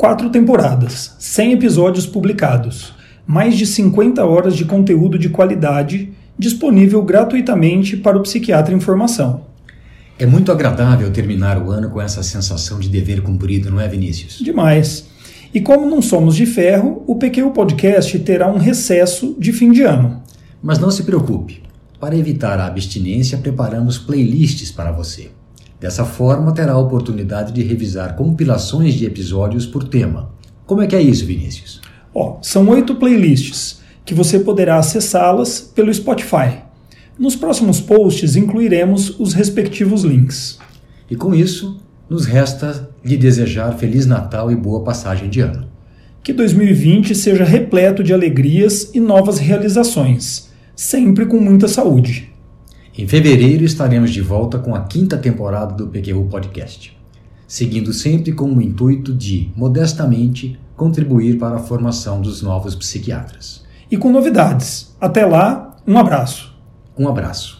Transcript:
Quatro temporadas, 100 episódios publicados, mais de 50 horas de conteúdo de qualidade disponível gratuitamente para o psiquiatra em formação. É muito agradável terminar o ano com essa sensação de dever cumprido, não é, Vinícius? Demais. E como não somos de ferro, o PQ Podcast terá um recesso de fim de ano. Mas não se preocupe. Para evitar a abstinência, preparamos playlists para você. Dessa forma, terá a oportunidade de revisar compilações de episódios por tema. Como é que é isso, Vinícius? Ó, são oito playlists que você poderá acessá-las pelo Spotify. Nos próximos posts incluiremos os respectivos links. E com isso, nos resta lhe desejar Feliz Natal e boa passagem de ano. Que 2020 seja repleto de alegrias e novas realizações, sempre com muita saúde. Em fevereiro estaremos de volta com a quinta temporada do PQU Podcast, seguindo sempre com o intuito de, modestamente, contribuir para a formação dos novos psiquiatras. E com novidades. Até lá, um abraço. Um abraço.